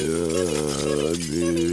Yani...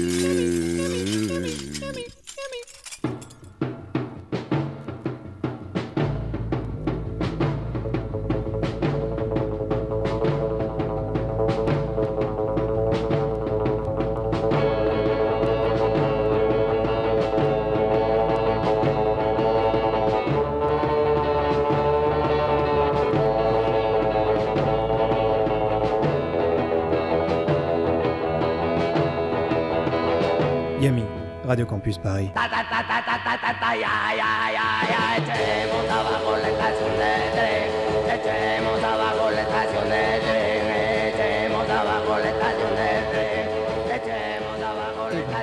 Radio Campus Paris. Et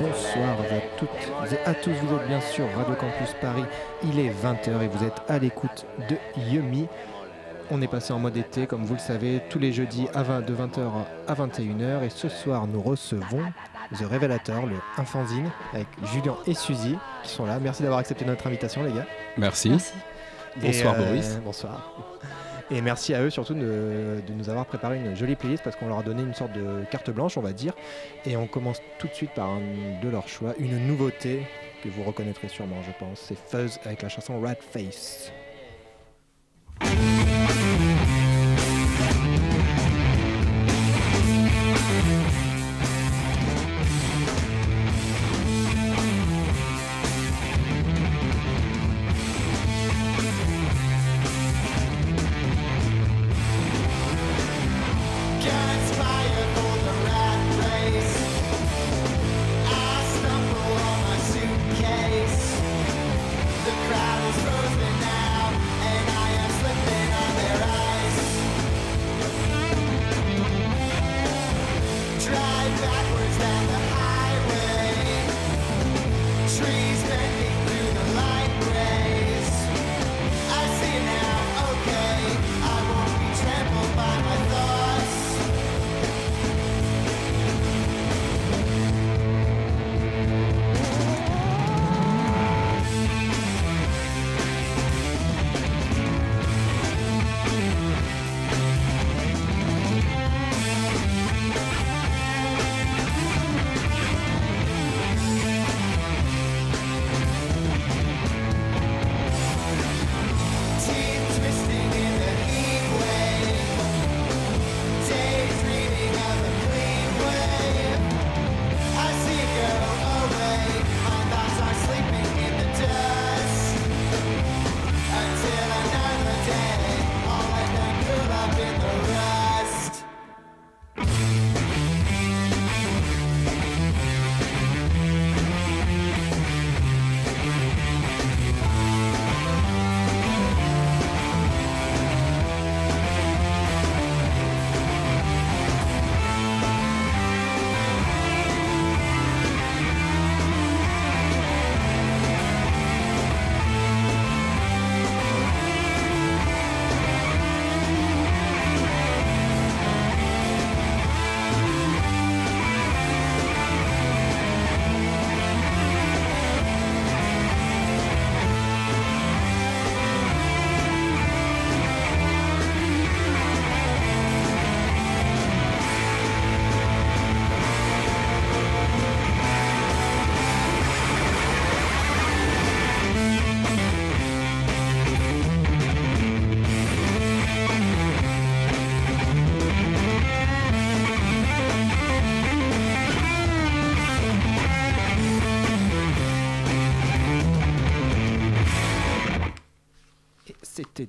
bonsoir à toutes et à tous, vous êtes bien sûr Radio Campus Paris, il est 20h et vous êtes à l'écoute de Yumi. On est passé en mode été, comme vous le savez, tous les jeudis à 20, de 20h à 21h et ce soir nous recevons The Révélateur, le Infanzine, avec Julien et Suzy qui sont là. Merci d'avoir accepté notre invitation les gars. Merci. Merci. Bonsoir euh, Boris. Bonsoir. Et merci à eux surtout de, de nous avoir préparé une jolie playlist parce qu'on leur a donné une sorte de carte blanche, on va dire. Et on commence tout de suite par un de leurs choix, une nouveauté que vous reconnaîtrez sûrement, je pense. C'est Fuzz avec la chanson Rat Face.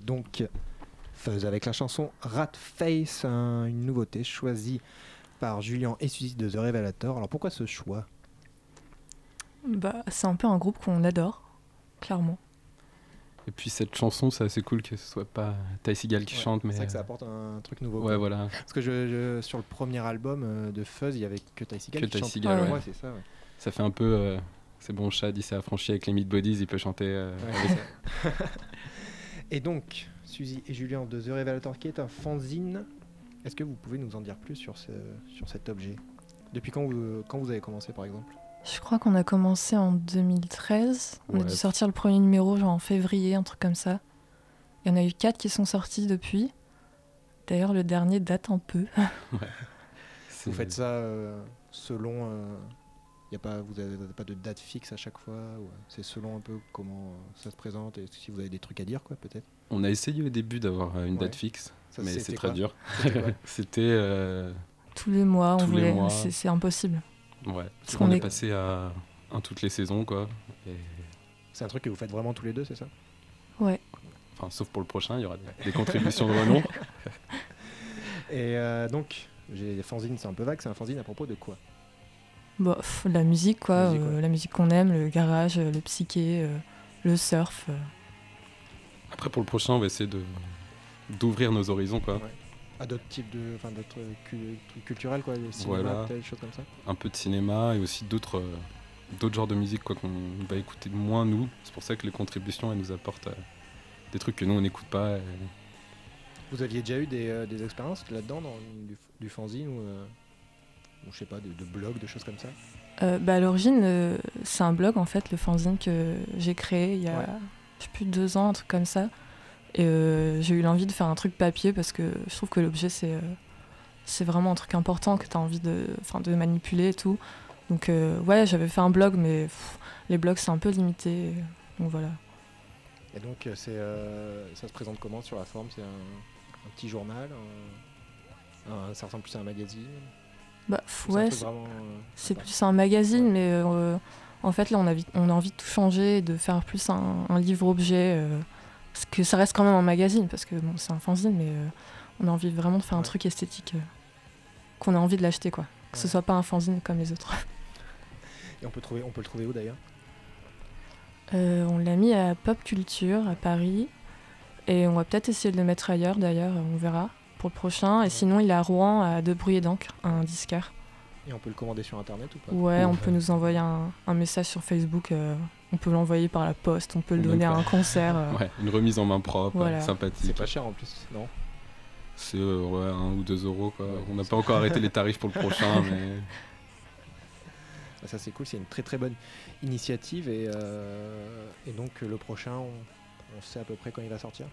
Donc Fuzz avec la chanson Rat Face, un- une nouveauté choisie par Julien et Suzy de The Revelator. Alors pourquoi ce choix? Bah, c'est un peu un groupe qu'on adore, clairement. Et puis cette chanson, c'est assez cool que ce soit pas Ty Seagal qui Ouais, chante, mais C'est vrai que ça apporte un truc nouveau. ouais, quoi. voilà. Parce que je, je- sur le premier album euh, de Fuzz, il y avait que Ty Seagal Que qui Ty chante. Seagal, ouais. ouais, c'est ça. ouais. Ça fait un peu. euh, c'est bon, Chad, il s'est affranchi avec les Meat Bodies, il peut chanter. euh, ça. et donc, Suzy et Julien de The Revelator, qui est un fanzine, est-ce que vous pouvez nous en dire plus sur, ce, sur cet objet? Depuis quand vous, quand vous avez commencé, par exemple? Je crois qu'on a commencé en 2013. On a dû sortir le premier numéro genre en février, un truc comme ça. Il y en a eu quatre qui sont sortis depuis. D'ailleurs, le dernier date un peu. Vous faites ça euh, selon. euh, y a pas, vous n'avez pas de date fixe à chaque fois euh, C'est selon un peu comment euh, ça se présente et si vous avez des trucs à dire, quoi, peut-être? On a essayé au début d'avoir euh, une date Ouais. fixe, Ça, mais c'était c'est très dur. C'était euh, Tous les mois, on Tous les voulait. mois. C'est impossible. ouais. qu'on On est est- passé à un toutes les saisons, quoi. Et- C'est un truc que vous faites vraiment tous les deux, c'est ça? Ouais. Enfin, sauf pour le prochain, il y aura des, des contributions de renom. Et euh, donc, j'ai fanzine, c'est un peu vague, c'est un fanzine à propos de quoi? Bon, pff, la musique, quoi. Musique, euh. La musique qu'on aime, le garage, euh, le psyché, euh, le surf. euh. Après, pour le prochain, on va essayer de d'ouvrir nos horizons, quoi. Ouais. À d'autres types de. Enfin, d'autres cu- culturels, quoi, le cinéma, Voilà. peut-être, des choses comme ça Un peu de cinéma et aussi d'autres euh, d'autres genres de musique, quoi, qu'on va écouter moins nous. C'est pour ça que les contributions, elles nous apportent euh, des trucs que nous, on n'écoute pas. et- Vous aviez déjà eu des, euh, des expériences là-dedans, dans du, du fanzine ou, euh, ou je sais pas, de, de blogs, de choses comme ça Euh, bah, à l'origine, euh, c'est un blog, en fait, le fanzine que j'ai créé il y a Ouais. je sais plus deux ans, un truc comme ça. Et euh, j'ai eu l'envie de faire un truc papier parce que je trouve que l'objet, c'est c'est vraiment un truc important que tu as envie de, de manipuler et tout. Donc, ouais, j'avais fait un blog, mais pff, les blogs, c'est un peu limité. Donc voilà. Et donc, c'est, ça se présente comment sur la forme? C'est un, un petit journal un- un- Ça ressemble plus à un magazine? Bah, ouais, c'est- euh, plus un magazine, Ouais. mais euh, en fait, là, on a, vi- on a envie de tout changer de faire plus un, un livre-objet. euh, parce que ça reste quand même un magazine, parce que bon, c'est un fanzine, mais euh, on a envie vraiment de faire un truc esthétique. qu'on a envie de l'acheter, quoi. Que ce soit pas un fanzine comme les autres. Et on peut, trouver, on peut le trouver où d'ailleurs? Euh, on l'a mis à Pop Culture à Paris. Et on va peut-être essayer de le mettre ailleurs d'ailleurs, on verra pour le prochain. Et sinon, il est à Rouen à De Bruy et d'encre, un disquaire. Et on peut le commander sur internet ou pas? Ouais, on peut nous envoyer un, un message sur Facebook. euh, on peut l'envoyer par la poste, on peut le donner à un concert. euh. Ouais, une remise en main propre, Voilà. euh, C'est sympathique. pas cher en plus, non? C'est euh, ouais, un ou deux euros, quoi. Ouais, on n'a pas encore arrêté les tarifs pour le prochain, mais Ah, Ça c'est cool, c'est une très très bonne initiative et, euh, et donc le prochain, on, on sait à peu près quand il va sortir?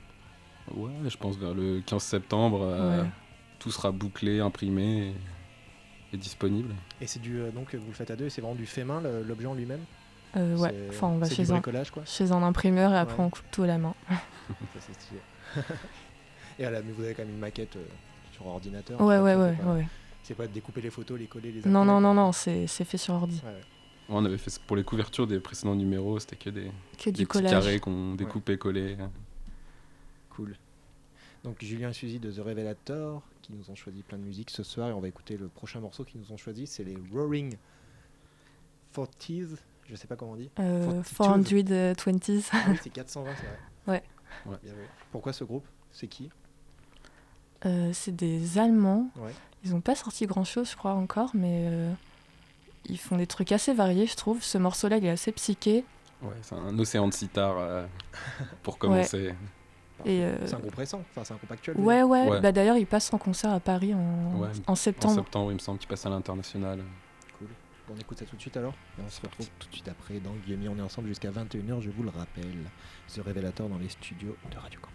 Ouais, je pense vers le 15 septembre, euh, Ouais. tout sera bouclé, imprimé et, et disponible. Et c'est du euh, donc vous le faites à deux et c'est vraiment du fait main l'objet en lui-même. Euh, ouais, enfin, on va c'est chez du un, quoi. chez un imprimeur et après Ouais. on coupe tout à la main. Ça c'est stylé. et voilà, mais vous avez quand même une maquette euh, sur ordinateur. Ouais, ouais, ouais, c'est pas- ouais. C'est pas de découper les photos, les coller, les Non, imprimer, non, non, quoi. non, c'est c'est fait sur ordi. Ouais, on avait fait pour les couvertures des précédents numéros, c'était que des, Que des du petits collage. carrés qu'on découpait, collait. Cool. Donc Julien et Suzy de The Revelator qui nous ont choisi plein de musique ce soir et on va écouter le prochain morceau qu'ils nous ont choisi, c'est les Roaring Forties, je sais pas comment on dit. Euh, 42. 420s. Ah oui, c'est 420, c'est vrai. Ouais. Ouais. Bien joué. Pourquoi ce groupe? C'est qui? Euh, c'est des Allemands. Ouais. Ils n'ont pas sorti grand chose, je crois, encore, mais euh, ils font des trucs assez variés, je trouve. Ce morceau-là, il est assez psyché. Ouais, c'est un océan de sitar euh, pour commencer. Et, euh, C'est un groupe récent, enfin c'est un groupe actuel. Ouais, ouais. Ouais. Bah, D'ailleurs, ils passent en concert à Paris en, Ouais, en En septembre. septembre, il me semble qu'il passe à l'international. Cool. On écoute ça tout de suite alors et on se retrouve tout de suite après dans Guillaume. On est ensemble jusqu'à 21h, je vous le rappelle. The Revelator dans les studios de Radio Campus.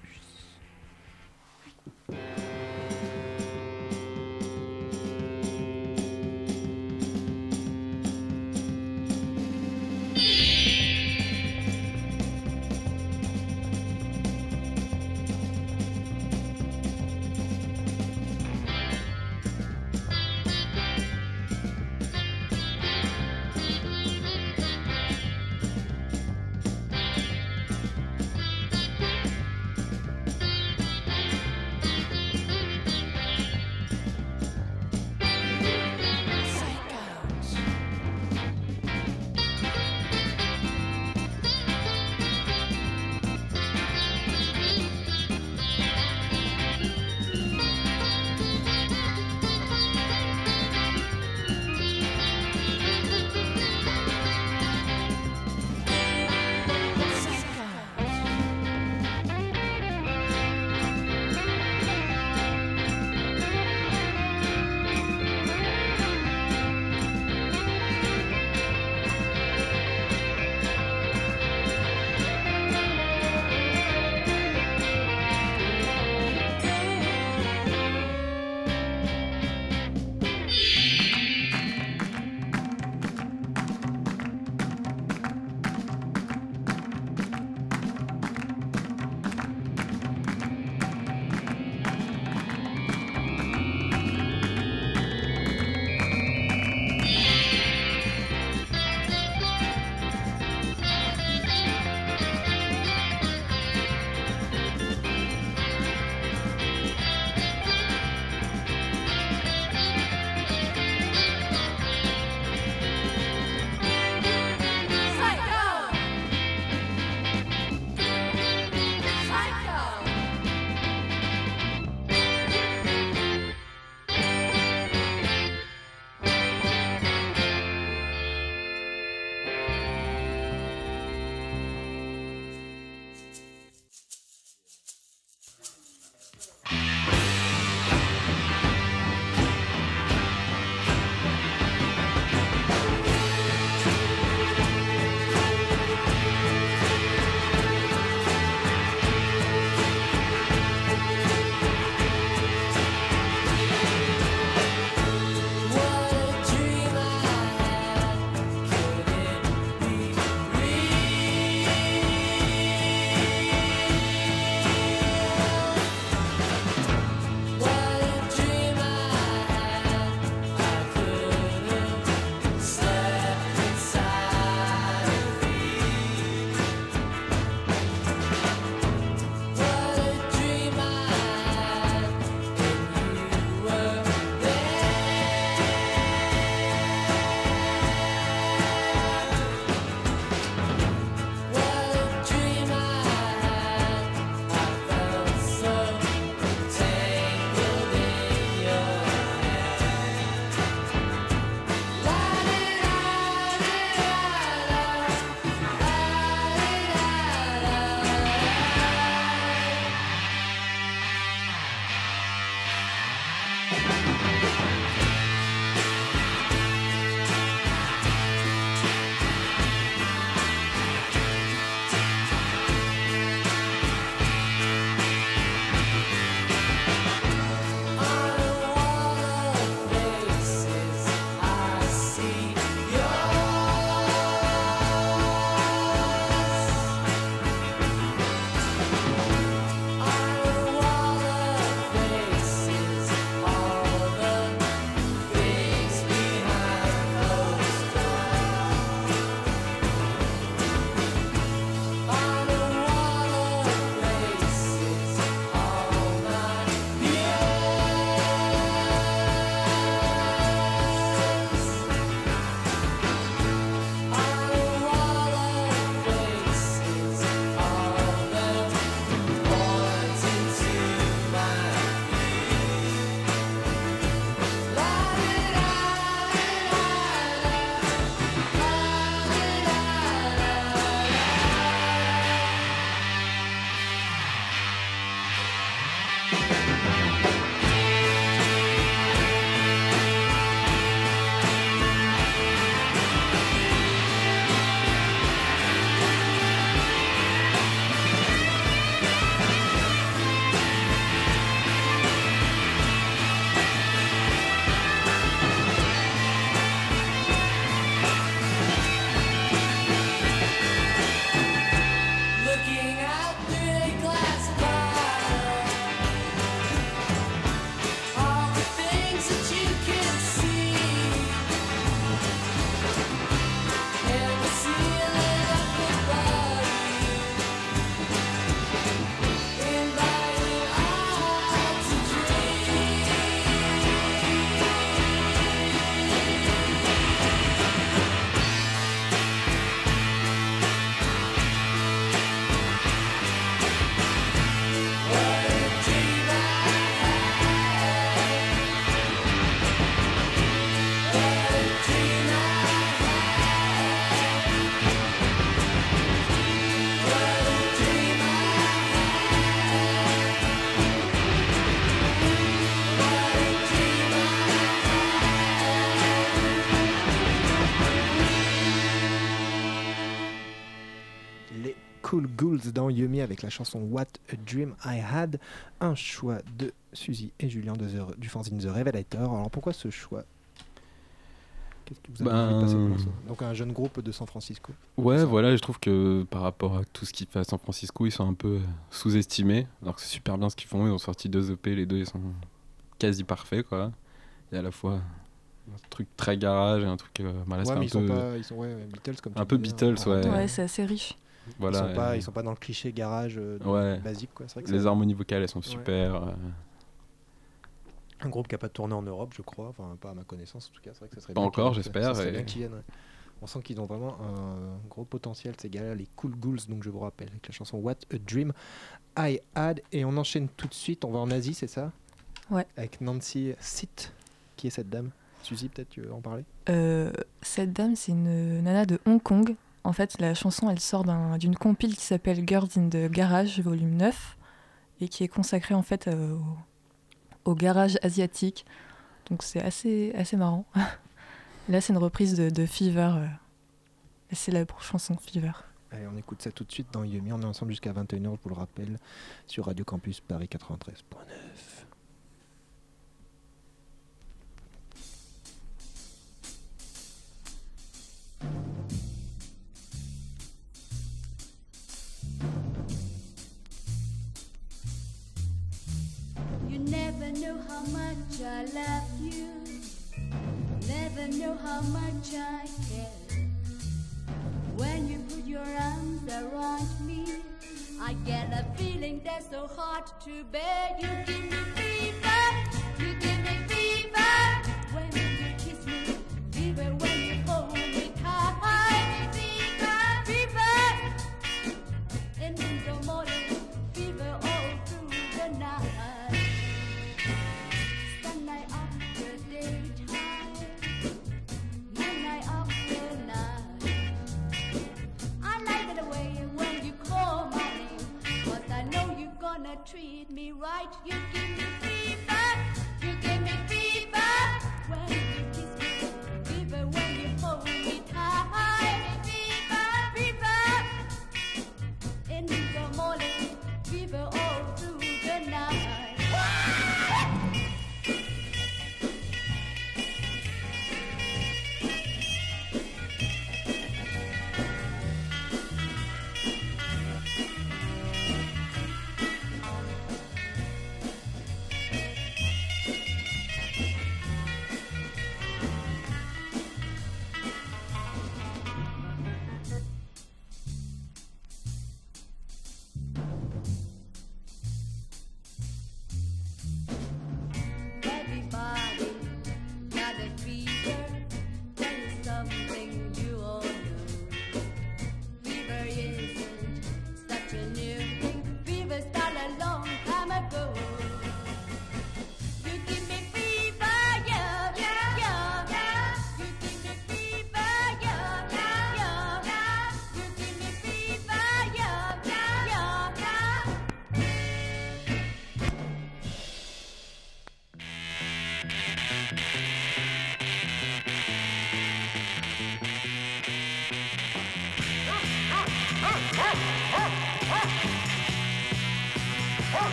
Cool Ghouls dans Yumi avec la chanson What a Dream I Had, un choix de Suzy et Julien de The- du fanzine The Revelator. Alors pourquoi ce choix? Qu'est-ce que vous avez passer Ben- pour ça Donc un jeune groupe de San Francisco. Ouais, voilà, je trouve que par rapport à tout ce qu'il fait à San Francisco, ils sont un peu euh, sous-estimés. Alors que c'est super bien ce qu'ils font. Ils ont sorti deux EP, les deux ils sont quasi parfaits, quoi. Et à la fois un truc très garage et un truc. euh, bah là, c'est ouais, un ils peu. sont pas, ils sont ouais, ouais, Beatles comme un peu disais, Beatles, ouais. Ouais, c'est assez riche. Voilà, ils sont pas, euh, ils sont pas dans le cliché garage euh, Ouais. basique quoi. C'est vrai que les harmonies vocales, elles sont super. euh, un groupe qui a pas tourné en Europe, je crois. Enfin, pas à ma connaissance en tout cas. C'est vrai que ça serait Pas bien encore, j'espère, et-. On sent qu'ils ont vraiment un gros potentiel ces gars-là, les Cool Ghouls. Donc je vous rappelle avec la chanson What a Dream I Had et on enchaîne tout de suite. On va en Asie, c'est ça? Ouais. Avec Nancy Sit. Qui est cette dame? Suzy, peut-être tu veux en parler? Euh, cette dame, c'est une nana de Hong Kong. En fait, la chanson, elle sort d'un- d'une compile qui s'appelle Girls in the Garage, volume 9, et qui est consacrée en fait euh, au, garage asiatique. Donc c'est assez, assez marrant. Là, c'est une reprise de, Fever. euh, c'est la chanson Fever. Allez, on écoute ça tout de suite dans Yumi. On est ensemble jusqu'à 21h, je vous le rappelle, sur Radio Campus Paris 93.9. know how much I love you. Never know how much I care. When you put your arms around me, I get a feeling that's so hard to bear. You give me fever, what you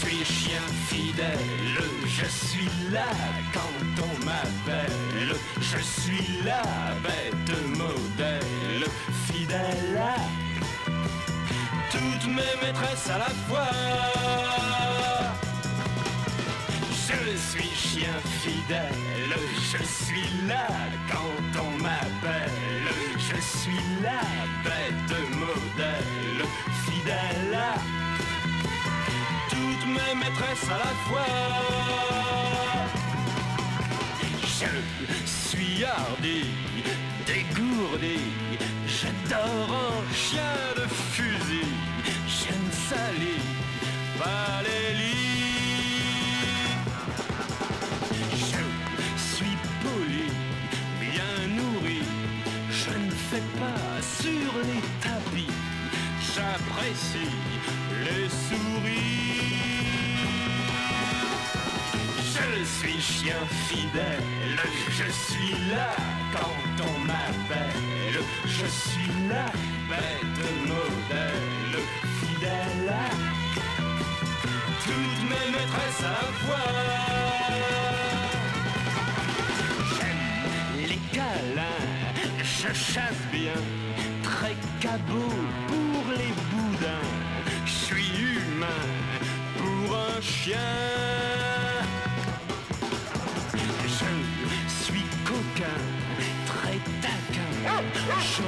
suis chien fidèle, je suis là quand on m'appelle. Je suis la bête modèle, fidèle à toutes mes maîtresses à la fois. Je suis chien fidèle, je suis là quand on m'appelle. Je suis la bête modèle, fidèle à toutes mes maîtresses à la fois. Je suis hardi, dégourdi, j'adore un chien de fusil, je ne salis les lits. Je suis poli, bien nourri, je ne fais pas sur les tapis, j'apprécie les souris. Je suis chien fidèle, je suis là quand on m'appelle. Je suis la bête modèle, fidèle à toutes mes maîtresses à fois. J'aime les câlins, je chasse bien, très cabot pour les boudins. Je suis humain pour un chien.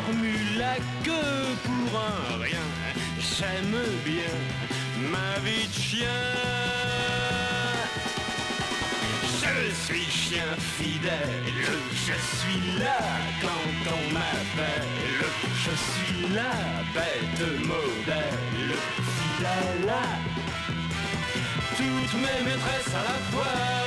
Remue la queue pour un rien. J'aime bien ma vie de chien. Je suis chien fidèle, je suis là quand on m'appelle. Je suis la bête modèle, fidèle à toutes mes maîtresses à la fois.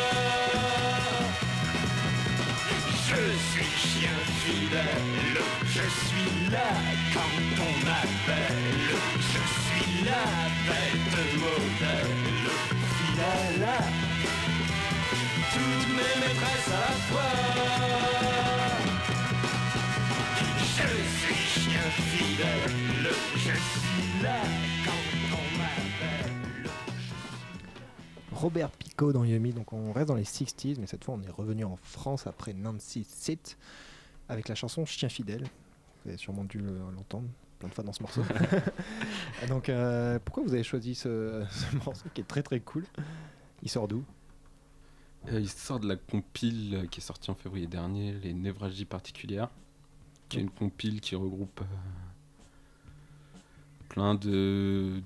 Je suis chien fidèle, je suis là quand on m'appelle. Je suis la bête modèle, fidèle à toutes mes maîtresses à la. Je suis chien fidèle, je suis là quand Robert Picot dans Yumi, donc on reste dans les 60s, mais cette fois on est revenu en France après Nancy Sit avec la chanson Chien fidèle. Vous avez sûrement dû le- l'entendre plein de fois dans ce morceau. donc euh, pourquoi vous avez choisi ce, ce morceau qui est très très cool? Il sort d'où? Euh, il sort de la compile qui est sortie en février dernier, Les Névralgies particulières, qui est une compile qui regroupe euh, plein de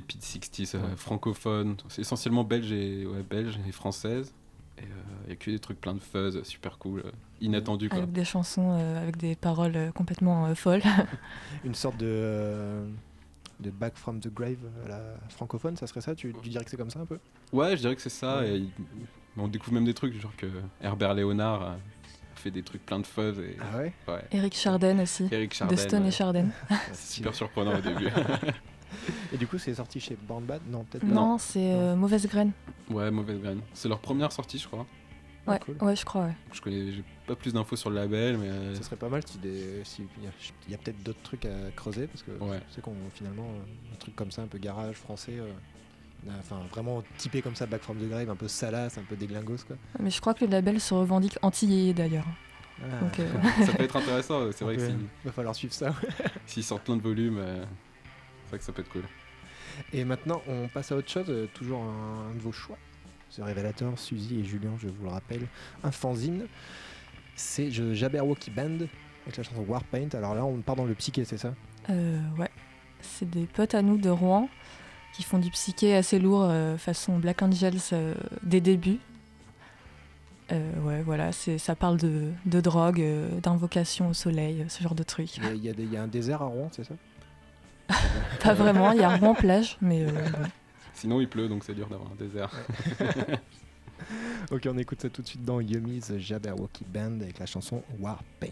pépites 60s euh, c'est essentiellement belges et, ouais, belges et françaises. Et euh, il y a que des trucs plein de fuzz, super cool, euh, inattendus quoi. Avec des chansons euh, avec des paroles euh, complètement euh, folles. Une sorte de, euh, de Back from the Grave à la francophone, ça serait ça? Tu, tu dirais que c'est comme ça un peu? Ouais, je dirais que c'est ça. Ouais. Et il- on découvre même des trucs, genre que Herbert Léonard euh, fait des trucs plein de fuzz. Et, Ah ouais? Ouais. Eric Charden aussi. Eric de Chardin. Stone ouais. et Charden. C'est super surprenant au début. Et du coup c'est sorti chez Born Bad Non, peut-être pas. Non, c'est euh, Mauvaise Graine. ouais, mauvaise graine. C'est leur première sortie, je crois. Ah, Ouais, cool. ouais, je crois, ouais. Je connais, j'ai pas plus d'infos sur le label, mais euh, Ce serait pas mal si des, si il y a, y a peut-être d'autres trucs à creuser parce que Ouais. sais qu'on finalement euh, un truc comme ça un peu garage français, euh, enfin vraiment typé comme ça Back from the Grave, un peu salace, un peu déglingos quoi. Mais je crois que le label se revendique anti d'ailleurs. Ah, Donc, euh, ça peut être intéressant. C'est vrai que si- va falloir suivre ça. s'ils sortent plein de volumes, euh, c'est vrai que ça peut être cool. Et maintenant on passe à autre chose, euh, toujours un, un de vos choix. Ce révélateur, Suzy et Julien, je vous le rappelle, un fanzine. C'est Jabberwocky Band avec la chanson Warpaint. Alors là on part dans le psyché, c'est ça? Euh, ouais. C'est des potes à nous de Rouen qui font du psyché assez lourd, euh, façon Black Angels euh, des débuts. Euh, ouais, voilà, ça parle de, de drogue, euh, d'invocation au soleil, ce genre de il y, y des- il y a un désert à Rouen, c'est ça? Pas vraiment, il y a Rouen plage, mais euh. Sinon, il pleut, donc c'est dur d'avoir un désert. Ok, on écoute ça tout de suite dans Yumi's Jabberwocky Band avec la chanson Warpaint.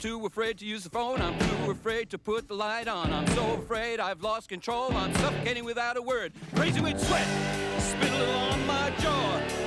Too afraid to use the phone. I'm too afraid to put the light on. I'm so afraid I've lost control. I'm suffocating without a word. Crazy with sweat. Spittle on my jaw.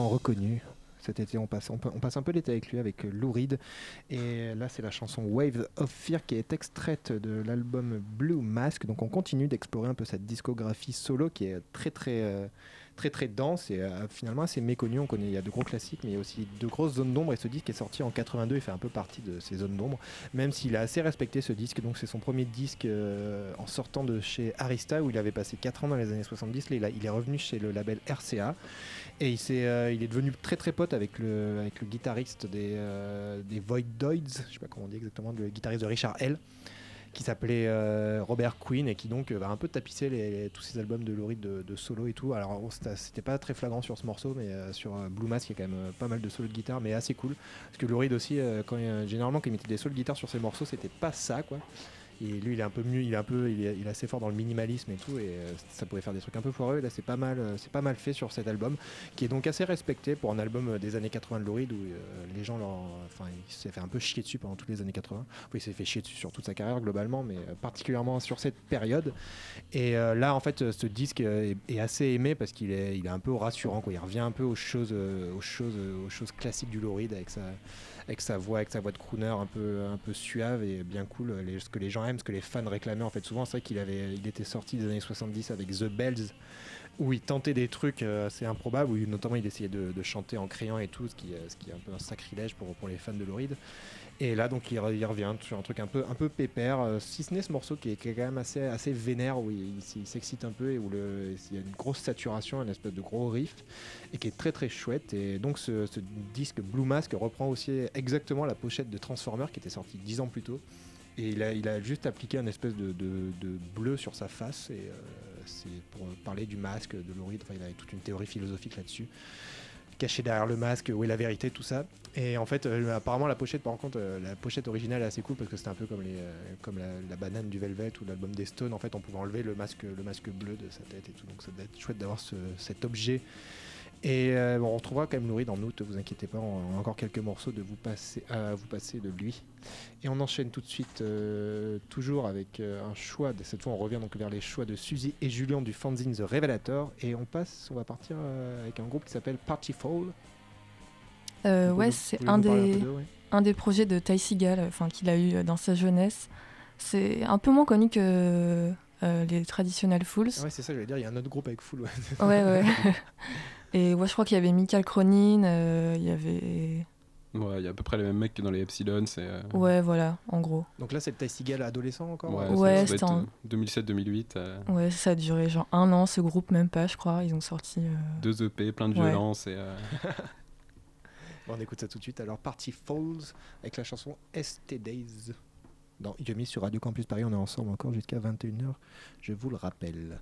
Reconnu. Cet été, on passe, on, pa- on passe un peu l'été avec lui, avec euh, Lou Reed. Et là, c'est la chanson Wave of Fear qui est extraite de l'album Blue Mask. Donc, on continue d'explorer un peu cette discographie solo qui est très, très, euh, très, très dense et euh, finalement assez méconnue. On connaît, il y a de gros classiques, mais il y a aussi de grosses zones d'ombre. Et ce disque est sorti en 82 et fait un peu partie de ces zones d'ombre, même s'il est assez respecté ce disque. Donc, c'est son premier disque en sortant de chez Arista où il avait passé 4 ans dans les années 70. Là, il, a- il est revenu chez le label RCA. Et il, s'est, euh, il est devenu très très pote avec le, guitariste des, euh, des Voidoids, je sais pas comment on dit exactement, le guitariste de Richard L, qui s'appelait euh, Robert Quinn et qui donc euh, va un peu tapisser tous ces albums de Laurie de, solo et tout. Alors c'était, pas très flagrant sur ce morceau, mais sur Blue Mask il y a quand même pas mal de solos de guitare, mais assez cool. Parce que Laurie aussi, généralement quand il mettait des solos de guitare sur ses morceaux, c'était pas ça quoi. Et lui, il est un peu mieux, il est un peu, il est, assez fort dans le minimalisme et tout, et euh, ça pouvait faire des trucs un peu foireux. Et là, c'est pas mal, euh, c'est pas mal fait sur cet album, qui est donc assez respecté pour un album euh, des années 80 de Lou Reed, où les gens, enfin, il s'est fait un peu chier dessus pendant toutes les années 80. Enfin, il s'est fait chier dessus sur toute sa carrière globalement, mais particulièrement sur cette période. Et là, en fait, ce disque est, assez aimé parce qu'il est, il est un peu rassurant, quoi. Il revient un peu aux choses, aux choses, aux choses classiques du Lou Reed avec sa avec sa voix, avec sa voix de crooner un peu, un peu suave et bien cool. Ce que les gens aiment, ce que les fans réclamaient en fait souvent, c'est vrai qu'il avait, il était sorti des années 70 avec The Bells, où il tentait des trucs euh, assez improbables, où notamment il essayait de, chanter en criant et tout, ce qui, euh, ce qui est un peu un sacrilège pour, pour les fans de Loride. Et là, donc, il, re- il revient sur un truc un peu, pépère, euh, si ce n'est ce morceau qui est, quand même assez, assez vénère, où il, s'excite un peu et où il y a une grosse saturation, une espèce de gros riff, et qui est très très chouette. Et donc, ce, disque Blue Mask reprend aussi exactement la pochette de Transformer qui était sortie dix ans plus tôt. Et il a, a juste appliqué un espèce de, bleu sur sa face, et euh, c'est pour parler du masque, de Laurie. Enfin, il avait toute une théorie philosophique là-dessus caché derrière le masque, où est la vérité, tout ça. Et en fait, euh, apparemment, la pochette, par contre, euh, la pochette originale est assez cool parce que c'était un peu comme, euh, la, banane du Velvet ou l'album des Stones. En fait, on pouvait enlever le masque, le masque bleu de sa tête et tout. Donc, ça doit être chouette d'avoir ce- cet objet. Et euh, bon, on retrouvera quand même Laurie dans août, vous inquiétez pas, on a encore quelques morceaux de vous passer, à vous passer de lui. Et on enchaîne tout de suite, euh, toujours avec euh, un choix, de, cette fois on revient donc vers les choix de Suzy et Julien du fanzine The Revelator, et on passe, on va partir avec un groupe qui s'appelle Party Fall. Ouais, c'est un des, ouais un des projets de Ty Seagal, enfin qu'il a eu dans sa jeunesse. C'est un peu moins connu que euh, les Traditional Fools. Ah Ouais, c'est ça, j'allais dire, il y a un autre groupe avec Full. ouais. Ouais, ouais. Et ouais, je crois qu'il y avait Michael Cronin, euh, il y avait. Ouais, il y a à peu près les mêmes mecs que dans les Epsilon. C'est. euh, Ouais, voilà, en gros. Donc là, c'est le Ty Seagal adolescent encore Ouais, ça- Ouais, ça doit c'était en- euh, 2007-2008. euh, Ouais, ça a duré genre un an, ce groupe, même pas, je crois. Ils ont sorti. euh, deux EP, plein de Ouais. violence et. euh, Bon, on écoute ça tout de suite. Alors, Party Falls avec la chanson ST Days. Dans Yumi sur Radio Campus Paris, on est ensemble encore jusqu'à 21h, je vous le rappelle.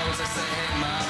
suppose I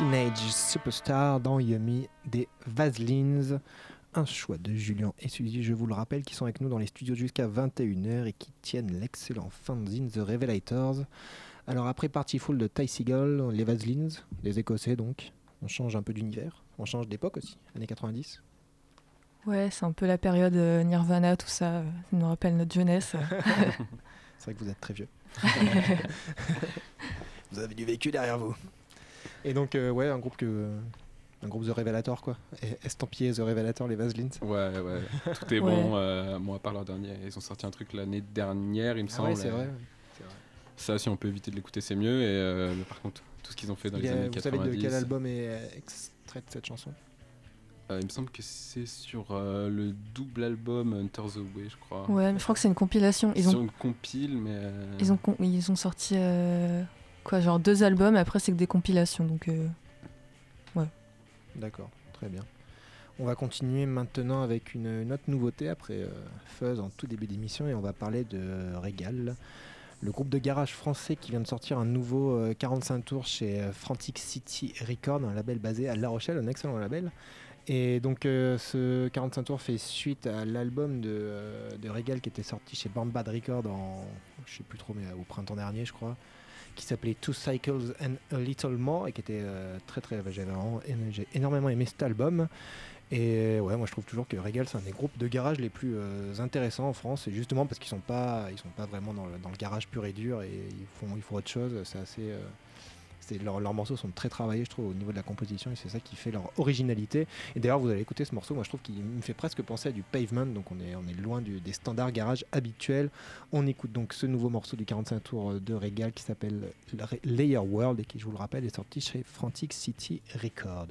Teenage Superstar dans Yummy des Vaselines. Un choix de Julien et Suzy, je vous le rappelle, qui sont avec nous dans les studios jusqu'à 21h et qui tiennent l'excellent fanzine The Revelators. Alors après Party Full de Ty Seagull, les Vaselines, les Écossais donc, on change un peu d'univers, on change d'époque aussi, années 90. Ouais, c'est un peu la période euh, Nirvana, tout ça. euh, Ça nous rappelle notre jeunesse. C'est vrai que vous êtes très vieux. vous avez du vécu derrière vous. Et donc, euh, ouais, un groupe que. Un groupe The Revelator, quoi. Estampillé The Revelator, les Vaselines. Ouais, ouais, tout est bon. Euh, moi, à part leur dernier, ils ont sorti un truc l'année dernière, il me Ah semble. ouais, c'est vrai. Ça, si on peut éviter de l'écouter, c'est mieux. Et euh, mais par contre, tout ce qu'ils ont fait dans Il les a- années vous 90. savez de quel album est euh, extrait de cette chanson? Euh, il me semble que c'est sur euh, le double album Hunter the Way, je crois. Ouais, mais je crois que c'est une compilation. Ils Sur ont, une compile, mais. euh, ils ont, con- ils ont sorti euh, quoi, genre deux albums. Après, c'est que des compilations. Donc, euh, D'accord, très bien. On va continuer maintenant avec une, autre nouveauté après euh, Fuzz en tout début d'émission et on va parler de Regal, le groupe de garage français qui vient de sortir un nouveau euh, 45 tours chez euh, Frantic City Record, un label basé à La Rochelle, un excellent label. Et donc euh, ce 45 tours fait suite à l'album de, euh, Regal qui était sorti chez Band Bad Record en, je sais plus trop, mais au printemps dernier je crois, qui s'appelait Two Cycles and a Little More et qui était euh, très très, aimé- j'ai énormément aimé cet album. Et ouais, moi je trouve toujours que Regal c'est un des groupes de garage les plus euh, intéressants en France, et justement parce qu'ils sont pas, ils sont pas vraiment dans le, dans le garage pur et dur, et ils font, ils font autre chose. C'est assez, leurs, morceaux sont très travaillés, je trouve, au niveau de la composition, et c'est ça qui fait leur originalité. Et d'ailleurs, vous allez écouter ce morceau, moi je trouve qu'il me fait presque penser à du pavement, donc on est, on est loin des standards garage habituels. On écoute donc ce nouveau morceau du 45 tours de Regal qui s'appelle Layer World, et qui, je vous le rappelle, est sorti chez Frantic City Record.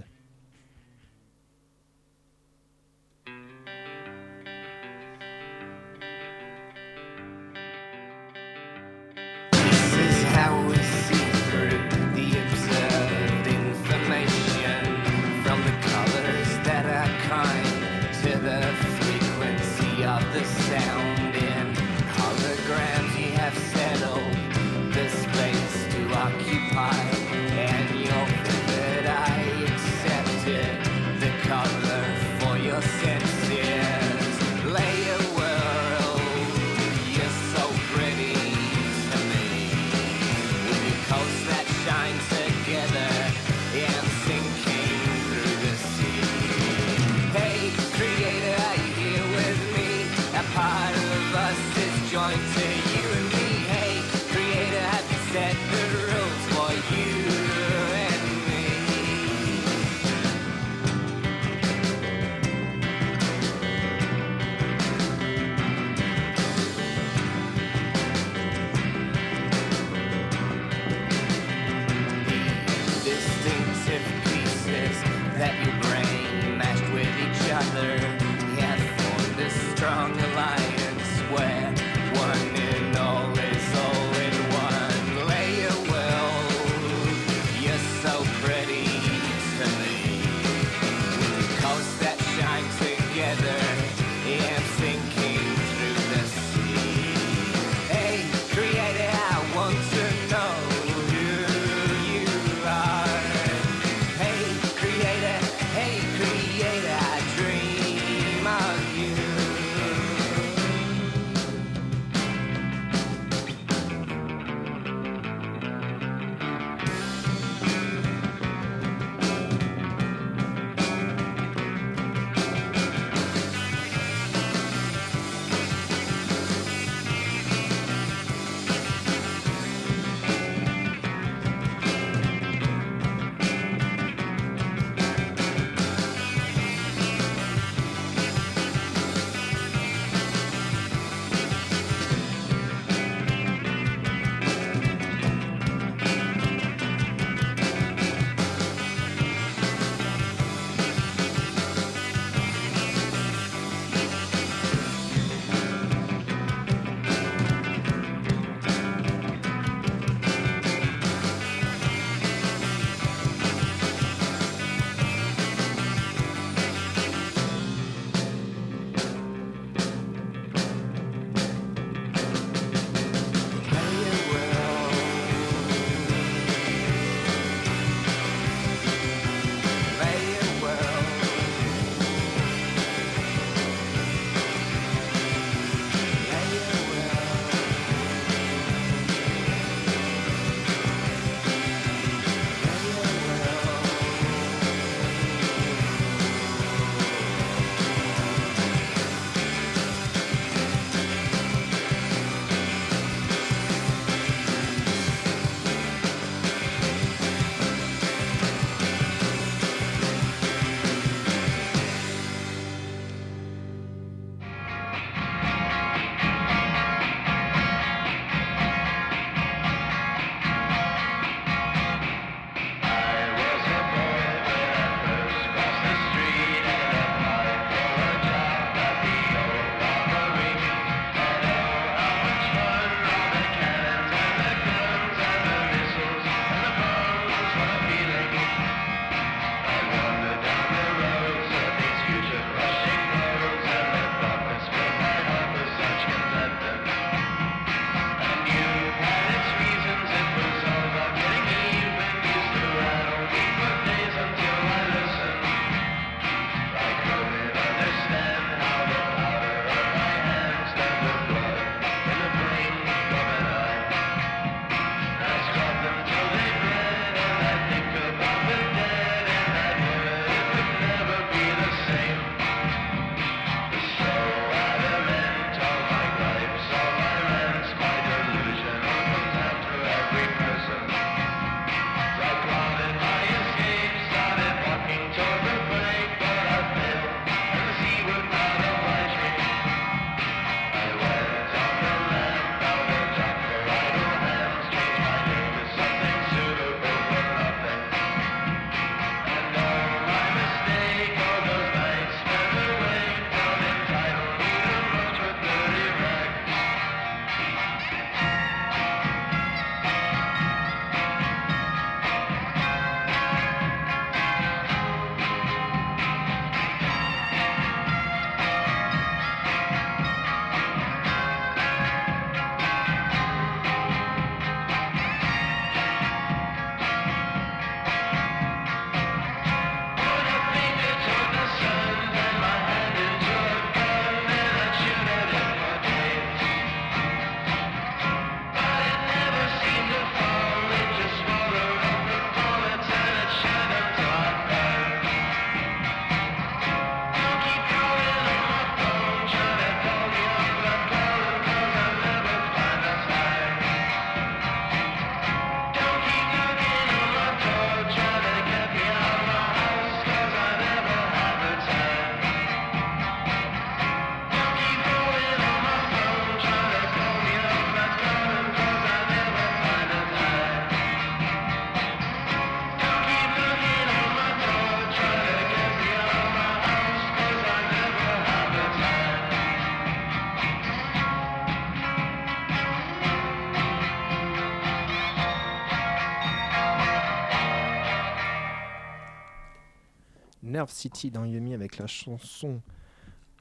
Nerve City dans Yumi avec la chanson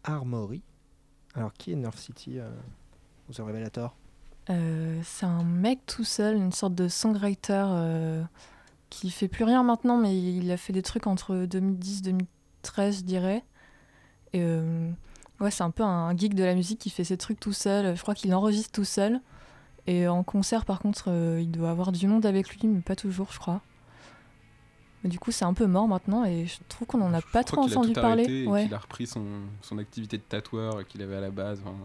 Armory. Alors, qui est Nerve City euh, au The Revelator Euh, c'est un mec tout seul, une sorte de songwriter euh, qui fait plus rien maintenant, mais il a fait des trucs entre 2010 2013, je dirais. Et euh, ouais, c'est un peu un geek de la musique qui fait ses trucs tout seul. Je crois qu'il enregistre tout seul. Et en concert, par contre, euh, il doit avoir du monde avec lui, mais pas toujours, je crois. Mais du coup, c'est un peu mort maintenant et je trouve qu'on en a Je pas crois trop a entendu tout parler. arrêté et Ouais. qu'il a repris son, son activité de tatoueur qu'il avait à la base. enfin,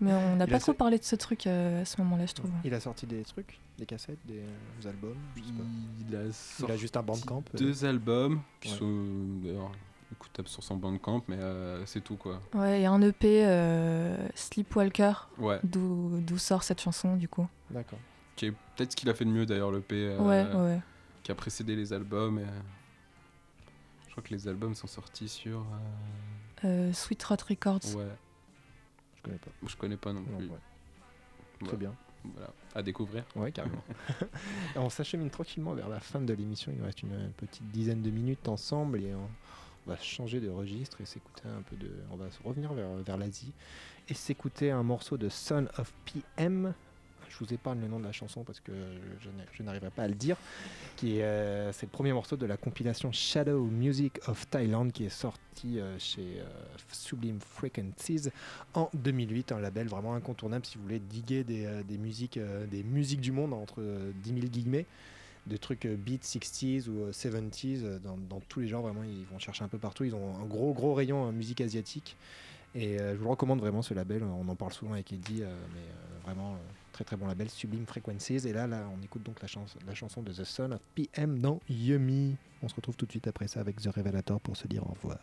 Mais on n'a Il pas a trop parlé de ce truc euh, à ce moment-là, je trouve. Il a sorti des trucs, des cassettes, des euh, albums je sais pas. il a Il sorti a juste un bandcamp. euh, deux albums qui Ouais. sont d'ailleurs écoutables sur son bandcamp, mais euh, c'est tout quoi. Ouais, et un EP, euh, Sleepwalker, Ouais, d'où sort cette chanson, du coup. D'accord. qui est peut-être ce qu'il a fait de mieux d'ailleurs, le P ouais, ouais. Qui a précédé les albums. Et, euh, je crois que les albums sont sortis sur. Euh, Sweet Rot Records. euh, ouais, Je connais pas. je connais pas non Non, plus. ouais. Ouais, Très bien. Voilà, à découvrir. Ouais, carrément. On s'achemine tranquillement vers la fin de l'émission. Il nous reste une petite dizaine de minutes ensemble et on, on va changer de registre et s'écouter un peu de. On va se revenir vers, vers l'Asie et s'écouter un morceau de Son of PM. Je vous épargne le nom de la chanson parce que je, n'arriverai pas à le dire. Euh, c'est le premier morceau de la compilation Shadow Music of Thailand qui est sorti euh, chez euh, Sublime Frequencies en 2008, un label vraiment incontournable si vous voulez diguer des, musiques, des musiques du monde entre euh, 10 000 guillemets, de trucs beat 60s ou euh, 70s, euh, dans, tous les genres, vraiment ils vont chercher un peu partout, ils ont un gros gros rayon musique asiatique et je vous recommande vraiment ce label, on en parle souvent avec Eddie, mais vraiment très très bon label, Sublime Frequencies et là, là on écoute donc la, chans- la chanson de The Son of PM dans Yummy. On se retrouve tout de suite après ça avec The Revelator pour se dire au revoir.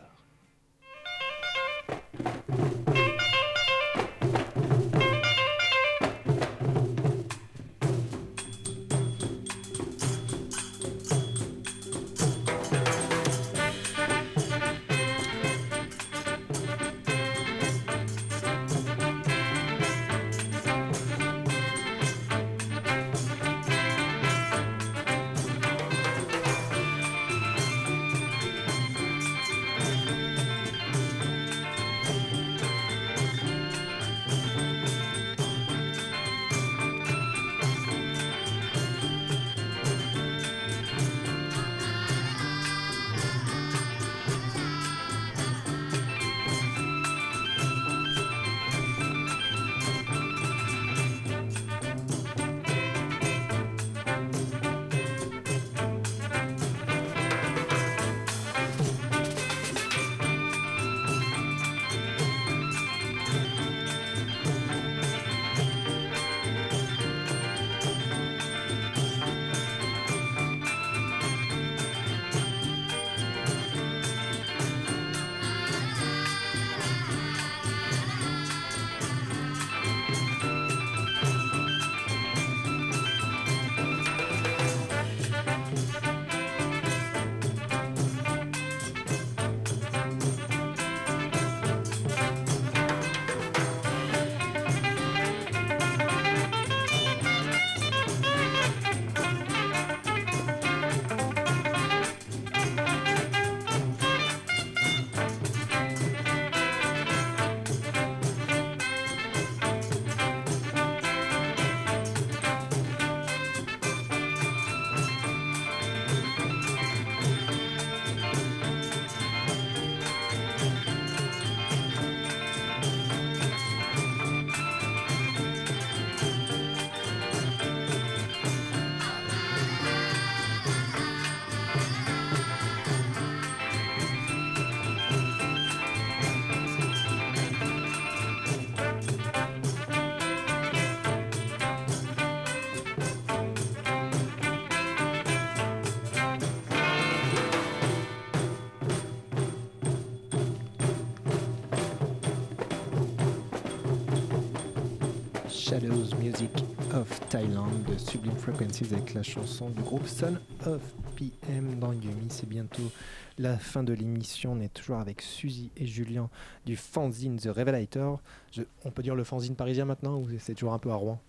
De Sublime Frequencies avec la chanson du groupe Son of PM dans Yumi. C'est bientôt la fin de l'émission. On est toujours avec Suzy et Julien du fanzine The Revelator. Je- on peut dire le fanzine parisien maintenant ou c'est toujours un peu à Rouen?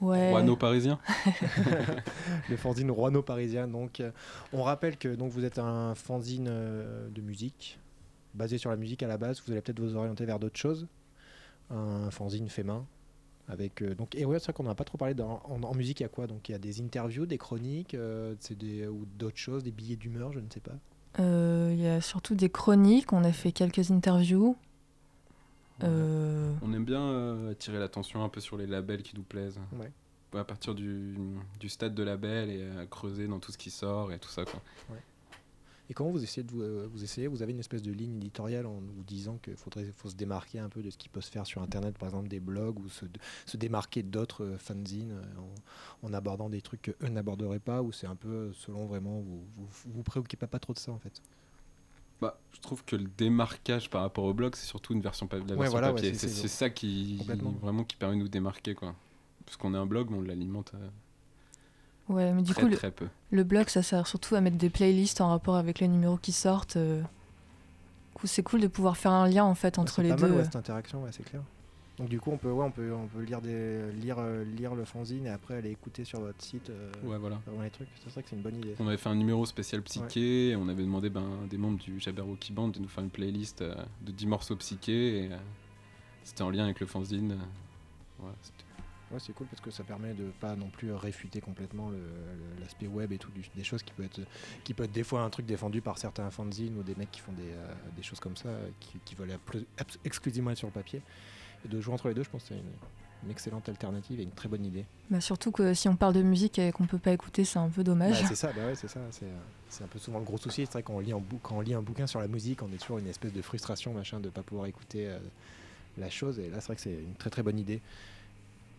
Ouais. Roano parisien? Le fanzine Roano parisien. Donc, euh, on rappelle que donc vous êtes un fanzine euh, de musique basé sur la musique à la base. Vous allez peut-être vous orienter vers d'autres choses. Un fanzine fait main. Avec, euh, donc, et ouais, c'est vrai qu'on n'a pas trop parlé dans- en, en musique. Il y a quoi? Donc, il y a des interviews, des chroniques, euh, c'est des, ou d'autres choses, des billets d'humeur, je ne sais pas. Euh, Il y a surtout des chroniques, on a fait quelques interviews. Euh, On aime bien euh, attirer l'attention un peu sur les labels qui nous plaisent. Ouais. À partir du, du stade de label et à creuser dans tout ce qui sort et tout ça. Quoi. Et comment vous essayez de vous, euh, vous essayez Vous avez une espèce de ligne éditoriale en vous disant qu'il faudrait faut se démarquer un peu de ce qui peut se faire sur Internet, par exemple des blogs, ou se, se démarquer d'autres euh, fanzines euh, en, en abordant des trucs qu'eux n'aborderaient pas, ou c'est un peu selon vraiment, vous vous, vous préoccupez pas trop de ça en fait? Bah, je trouve que le démarquage par rapport au blog, c'est surtout une version, pa- la Ouais, version voilà, papier. c'est- ça qui vraiment qui permet de nous démarquer. Quoi. Parce qu'on est un blog, mais on l'alimente ouais, mais du très coup, le, très peu. le blog, ça sert surtout à mettre des playlists en rapport avec les numéros qui sortent. euh. C'est cool de pouvoir faire un lien en fait entre Ouais, les pas deux. mal, ouais, cette interaction, ouais, c'est clair. Donc du coup, on peut, ouais, on peut, on peut lire, des, lire, euh, lire le fanzine et après aller écouter sur votre site euh, Ouais, voilà. les trucs. C'est vrai que c'est une bonne idée. On avait fait un numéro spécial psyché, et on avait demandé ben, à des membres du Jabberwocky Band de nous faire une playlist euh, de 10 morceaux euh, c'était en lien avec le fanzine. c'était- Ouais, c'est cool parce que ça permet de pas non plus réfuter complètement l'aspect web et tout, du- des choses qui peut être, qui peut être des fois un truc défendu par certains fanzines ou des mecs qui font des, euh, des choses comme ça, euh, qui, qui veulent exclusivement être sur le papier. Et de jouer entre les deux, je pense que c'est une, une excellente alternative et une très bonne idée. Bah, surtout que si on parle de musique et qu'on peut pas écouter, c'est un peu dommage. Bah, c'est ça, bah ouais, c'est ça. C'est, euh, c'est un peu souvent le gros souci. C'est vrai qu'on lit, en bou- quand on lit un bouquin sur la musique, on est toujours une espèce de frustration machin de pas pouvoir écouter euh, la chose. Et là, c'est vrai que c'est une très très bonne idée.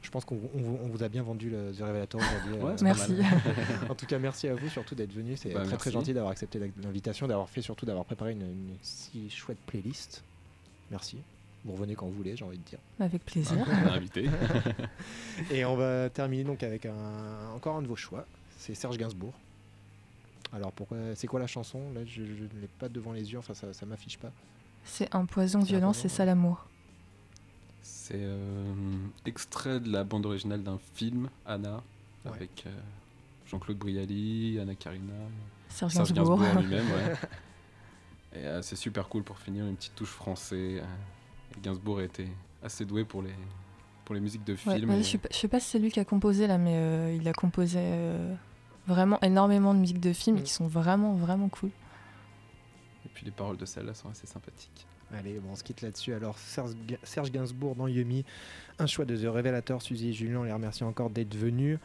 Je pense qu'on on vous- a bien vendu le The Revelator aujourd'hui. Ouais, euh, Merci. en tout cas, merci à vous surtout d'être venu. C'est Bah, très très gentil d'avoir accepté l'invitation, d'avoir fait surtout d'avoir préparé une, une si chouette playlist. Merci. Vous revenez quand vous voulez, j'ai envie de dire. Avec plaisir. on a invité. Et on va terminer donc avec un, encore un de vos choix. C'est Serge Gainsbourg. Alors pourquoi C'est quoi la chanson? Là, je, je ne l'ai pas devant les yeux. Enfin, ça, ça m'affiche pas. C'est un poison violent, c'est ça l'amour. C'est euh, extrait de la bande originale d'un film, Anna, Ouais. avec euh, Jean-Claude Brialy, Anna Karina, Serge Gainsbourg. Gainsbourg lui-même. ouais. Et euh, c'est super cool pour finir, une petite touche français. euh, et Gainsbourg était assez doué pour les, pour les musiques de Ouais, films. et- je, sais pas, je sais pas si c'est lui qui a composé là, mais euh, il a composé euh, vraiment énormément de musiques de films et Mm. qui sont vraiment, vraiment cool. Et puis les paroles de celle-là sont assez sympathiques. Allez, on se quitte là-dessus. Alors, Serge, Ga- Serge Gainsbourg dans Yumi, un choix de The Revelator. Suzy et Julien, on les remercie encore d'être venus.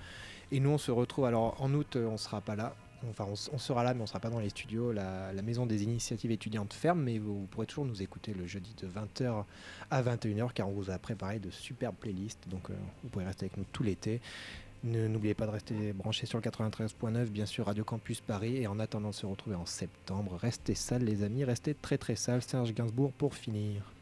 Et nous, on se retrouve. Alors, en août, euh, on sera pas là. Enfin, on, sera là, mais on sera pas dans les studios. La, maison des initiatives étudiantes ferme, mais vous, pourrez toujours nous écouter le jeudi de 20h à 21h, car on vous a préparé de superbes playlists. Donc, euh, vous pouvez rester avec nous tout l'été. N'oubliez pas de rester branché sur le 93.9, bien sûr, Radio Campus Paris. Et en attendant de se retrouver en septembre, restez sales, les amis, restez très très sales. Serge Gainsbourg pour finir.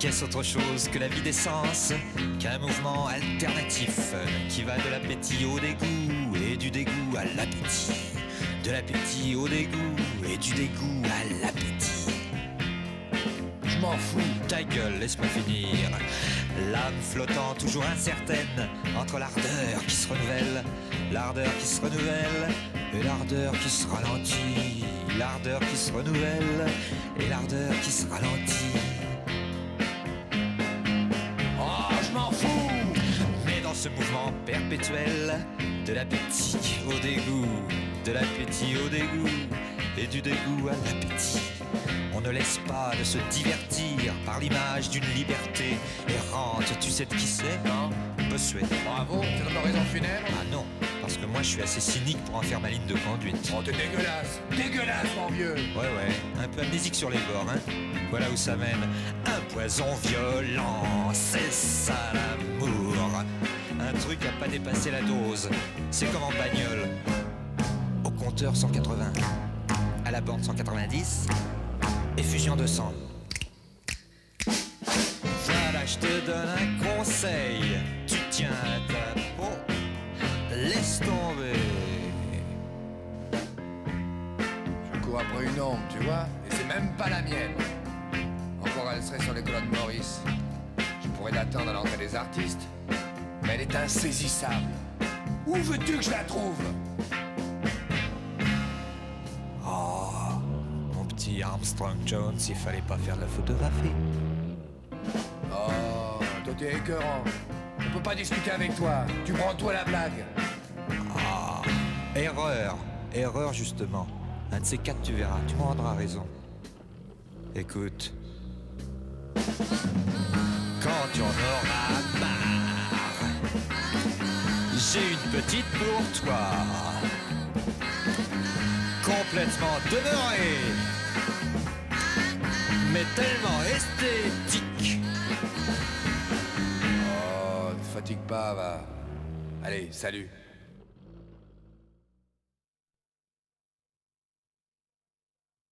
Qu'est-ce autre chose que la vie d'essence qu'un mouvement alternatif qui va de l'appétit au dégoût et du dégoût à l'appétit, de l'appétit au dégoût et du dégoût à l'appétit. Je m'en fous, ta gueule, laisse-moi finir. L'âme flottant toujours incertaine entre l'ardeur qui se renouvelle, l'ardeur qui se renouvelle et l'ardeur qui se ralentit, l'ardeur qui se renouvelle et l'ardeur qui se ralentit. Oh, je m'en fous Mais dans ce mouvement perpétuel, de l'appétit au dégoût, de l'appétit au dégoût, et du dégoût à l'appétit, on ne laisse pas de se divertir par l'image d'une liberté errante. Tu sais de qui c'est, non? Bossuet. Bravo, c'est notre raison funèbre Ah non, parce que moi je suis assez cynique pour en faire ma ligne de conduite. Oh, t'es dégueulasse Dégueulasse, mon vieux Ouais, ouais, un peu amnésique sur les bords, hein. Voilà où ça mène. Un poison violent, c'est ça l'amour. Un truc à pas dépasser la dose. C'est comme en bagnole. Au compteur 180. À la borne 190. Effusion 200. Voilà, je te donne un conseil. Tu tiens à ta peau. Laisse tomber. Je cours après une ombre, tu vois Et c'est même pas la mienne. Encore elle serait sur les colonnes Maurice. Je pourrais l'attendre à l'entrée des artistes. Mais elle est insaisissable. Où veux-tu que je la trouve? Armstrong Jones, il fallait pas faire de la photographie. Oh, toi t'es écœurant. On peut pas discuter avec toi. Tu prends toi la blague. Ah, erreur, erreur justement. Un de ces quatre, tu verras, tu m'en rendras raison. Écoute. Quand tu en auras marre, j'ai une petite pour toi. Complètement demeurée, mais tellement esthétique. Oh, ne fatigue pas, va. Allez, salut.